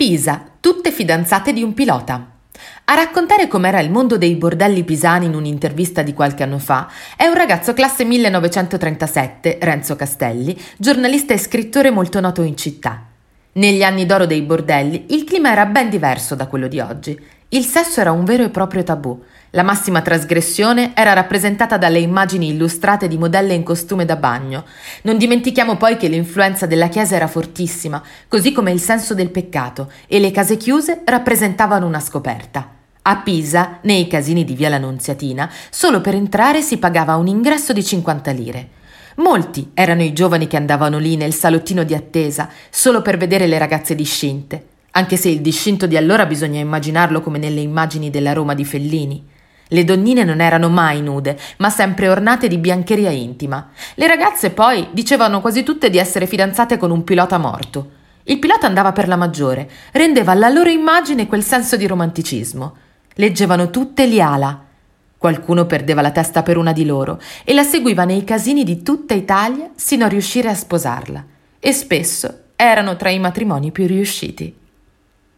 Pisa, tutte fidanzate di un pilota. A raccontare com'era il mondo dei bordelli pisani in un'intervista di qualche anno fa è un ragazzo classe 1937, Renzo Castelli, giornalista e scrittore molto noto in città. Negli anni d'oro dei bordelli il clima era ben diverso da quello di oggi. Il sesso era un vero e proprio tabù. La massima trasgressione era rappresentata dalle immagini illustrate di modelle in costume da bagno. Non dimentichiamo poi che l'influenza della Chiesa era fortissima, così come il senso del peccato, e le case chiuse rappresentavano una scoperta. A Pisa, nei casini di Via la Nunziatina, solo per entrare si pagava un ingresso di 50 lire. Molti erano i giovani che andavano lì nel salottino di attesa, solo per vedere le ragazze discinte, anche se il discinto di allora bisogna immaginarlo come nelle immagini della Roma di Fellini. Le donnine non erano mai nude, ma sempre ornate di biancheria intima. Le ragazze poi dicevano quasi tutte di essere fidanzate con un pilota morto. Il pilota andava per la maggiore, rendeva alla loro immagine quel senso di romanticismo. Leggevano tutte Liala. Qualcuno perdeva la testa per una di loro e la seguiva nei casini di tutta Italia sino a riuscire a sposarla. E spesso erano tra i matrimoni più riusciti.